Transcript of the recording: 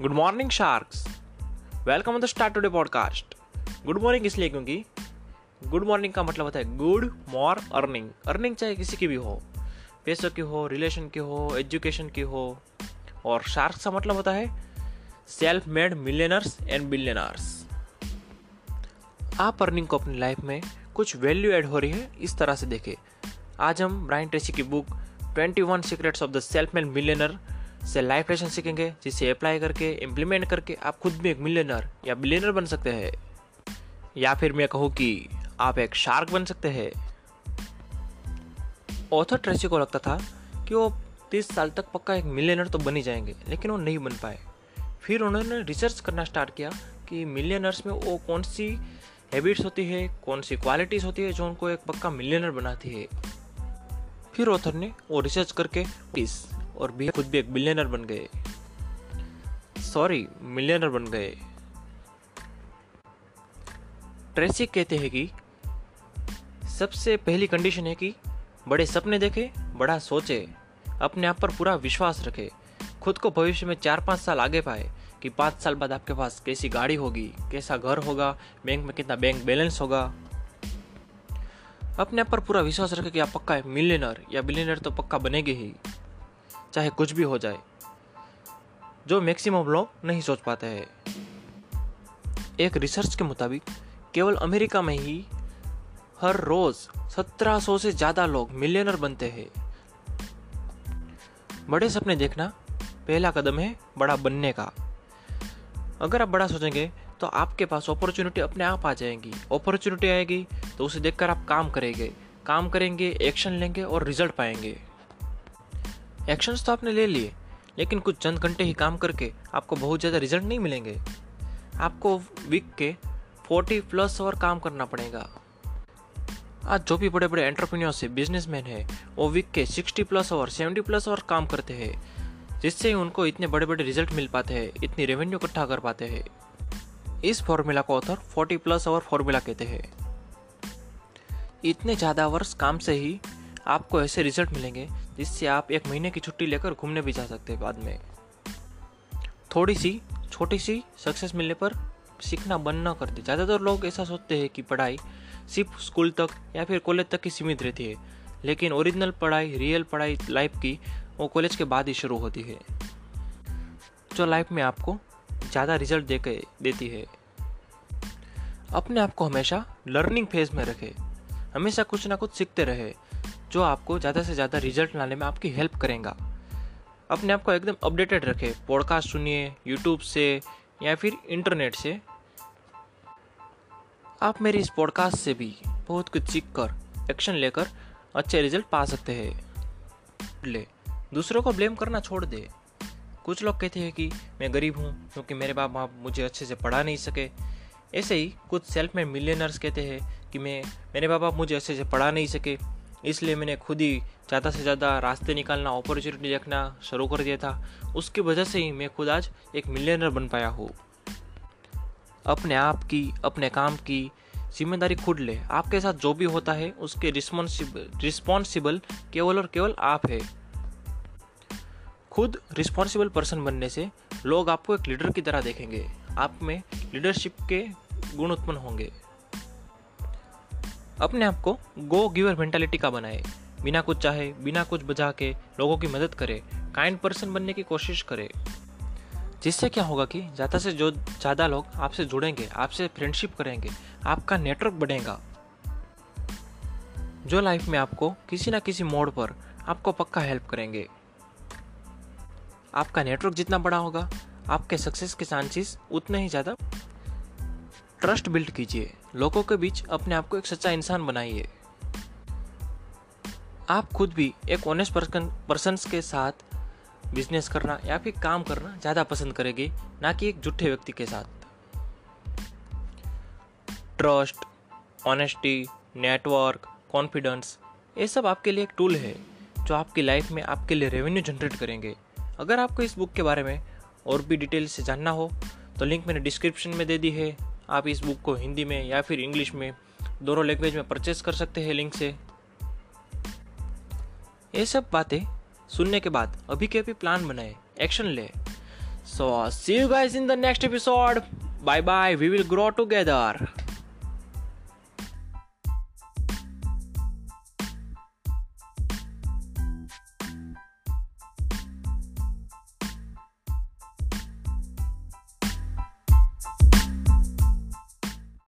Good morning sharks welcome on the start today podcast good morning इसलिए क्योंकि good morning का मतलब होता है गुड मॉर अर्निंग अर्निंग चाहे किसी की भी हो, पैसों की हो रिलेशन की हो एजुकेशन की हो, और शार्क्स का मतलब होता है self made millionaires and billionaires आप अर्निंग को अपनी लाइफ में कुछ वैल्यू ऐड हो रही है, इस तरह से देखें। आज हम ब्राइन ट्रेसी की book 21 secrets of the self made millionaire से लाइफ लेसन सीखेंगे, जिसे अप्लाई करके इम्प्लीमेंट करके आप खुद भी एक मिलियनर या बिलियनर बन सकते हैं। या फिर मैं कहूँ कि आप एक शार्क बन सकते हैं। ऑथर ट्रेसी को लगता था कि वो तीस साल तक पक्का एक मिलियनर तो बन ही जाएँगे, लेकिन वो नहीं बन पाए। फिर उन्होंने रिसर्च करना स्टार्ट किया कि मिलियनर्स में वो कौन सी हैबिट्स होती है, कौन सी क्वालिटीज़ होती है जो उनको एक पक्का मिलियनर बनाती है। फिर ऑथर ने वो रिसर्च करके पीस और भी खुद भी एक बिलियनर बन गए। सॉरी मिलियनर बन गए। ट्रेसी कहते हैं कि सबसे पहली कंडीशन है कि बड़े सपने देखे, बड़ा सोचे, अपने आप पर पूरा विश्वास रखे, खुद को भविष्य में चार पाँच साल आगे पाए कि पाँच साल बाद आपके पास कैसी गाड़ी होगी, कैसा घर होगा बैंक में कितना बैंक बैलेंस होगा। अपने आप पर पूरा विश्वास रखे कि आप पक्का मिलियनर या बिलियनर तो पक्का बनेगे ही। चाहे कुछ भी हो जाए, जो मैक्सिमम लोग नहीं सोच पाते हैं। एक रिसर्च के मुताबिक, केवल अमेरिका में ही हर रोज 1700 से ज़्यादा लोग मिलियनर बनते हैं। बड़े सपने देखना पहला कदम है बड़ा बनने का। अगर आप बड़ा सोचेंगे तो आपके पास अपॉर्चुनिटी अपने आप आ जाएँगी। अपॉर्चुनिटी आएगी तो उसे देखकर आप काम करेंगे। काम करेंगे एक्शन लेंगे और रिज़ल्ट पाएँगे। एक्शंस तो आपने ले लिए, लेकिन कुछ चंद घंटे ही काम करके आपको बहुत ज़्यादा रिज़ल्ट नहीं मिलेंगे। आपको वीक के 40 प्लस आवर काम करना पड़ेगा। आज जो भी बड़े बड़े एंटरप्रेन्योर्स है बिजनेसमैन है, वो वीक के 60 प्लस आवर 70 प्लस आवर काम करते हैं, जिससे ही उनको इतने बड़े बड़े रिज़ल्ट मिल पाते हैं, इतनी रेवेन्यू इकट्ठा कर पाते हैं। इस फॉर्मूला को ऑथर 40 प्लस आवर फॉर्मूला कहते हैं। इतने ज़्यादा वर्ष काम से ही आपको ऐसे रिज़ल्ट मिलेंगे जिससे आप एक महीने की छुट्टी लेकर घूमने भी जा सकते हैं बाद में। थोड़ी सी छोटी सी सक्सेस मिलने पर सीखना बंद न कर दे। ज़्यादातर लोग ऐसा सोचते हैं कि पढ़ाई सिर्फ़ स्कूल तक या फिर कॉलेज तक ही सीमित रहती है, लेकिन ओरिजिनल पढ़ाई रियल पढ़ाई लाइफ की वो कॉलेज के बाद ही शुरू होती है, जो लाइफ में आपको ज़्यादा रिज़ल्ट दे के, देती है। अपने आप को हमेशा लर्निंग फ़ेज़ में रखें। हमेशा कुछ ना कुछ सीखते रहे। जो आपको ज़्यादा से ज़्यादा रिज़ल्ट लाने में आपकी हेल्प करेगा। अपने आप को एकदम अपडेटेड रखें। पॉडकास्ट सुनिए यूट्यूब से या फिर इंटरनेट से। आप मेरी इस पॉडकास्ट से भी बहुत कुछ सीख कर एक्शन लेकर अच्छे रिज़ल्ट पा सकते हैं। ले, दूसरों को ब्लेम करना छोड़ दे। कुछ लोग कहते हैं कि मैं गरीब हूँ, क्योंकि मेरे बाप बाप मुझे अच्छे से पढ़ा नहीं सके। ऐसे ही कुछ सेल्फ में मिलियनर्स कहते हैं कि मैं, मेरे बाप बाप मुझे अच्छे से पढ़ा नहीं सके। इसलिए मैंने खुद ही ज़्यादा से ज़्यादा रास्ते निकालना अपॉर्चुनिटी देखना शुरू कर दिया था। उसकी वजह से ही मैं खुद आज एक मिलियनर बन पाया हूँ। अपने आप की, अपने काम की ज़िम्मेदारी खुद ले। आपके साथ जो भी होता है, उसके रिस्पॉन्सिबल रिस्पॉन्सिबल केवल और केवल आप है। खुद रिस्पॉन्सिबल पर्सन बनने से लोग आपको एक लीडर की तरह देखेंगे। आप में लीडरशिप के गुण उत्पन्न होंगे। अपने आप को गो गिवर मेंटालिटी का बनाए। बिना कुछ चाहे, बिना कुछ बजा के लोगों की मदद करे काइंड पर्सन बनने की कोशिश करे। जिससे क्या होगा कि ज़्यादा से जो ज़्यादा लोग आपसे जुड़ेंगे, आपसे फ्रेंडशिप करेंगे, आपका नेटवर्क बढ़ेगा। जो लाइफ में आपको किसी ना किसी मोड पर आपको पक्का हेल्प करेंगे। आपका नेटवर्क जितना बड़ा होगा, आपके सक्सेस के चांसेस उतने ही ज़्यादा ट्रस्ट बिल्ड कीजिए। लोगों के बीच अपने आप को एक सच्चा इंसान बनाइए। आप खुद भी एक ऑनेस्ट पर्सन पर्सन के साथ बिज़नेस करना या फिर काम करना ज़्यादा पसंद करेंगे, ना कि एक झूठे व्यक्ति के साथ। ट्रस्ट ऑनेस्टी नेटवर्क कॉन्फिडेंस ये सब आपके लिए एक टूल है, जो आपकी लाइफ में आपके लिए रेवेन्यू जनरेट करेंगे। अगर आपको इस बुक के बारे में और भी डिटेल से जानना हो तो लिंक मैंने डिस्क्रिप्शन में दे दी है। आप इस बुक को हिंदी में या फिर इंग्लिश में दोनों लैंग्वेज में परचेस कर सकते हैं लिंक से। ये सब बातें सुनने के बाद अभी के अभी प्लान बनाए एक्शन ले। So see you guys in the next episode bye bye we will grow together.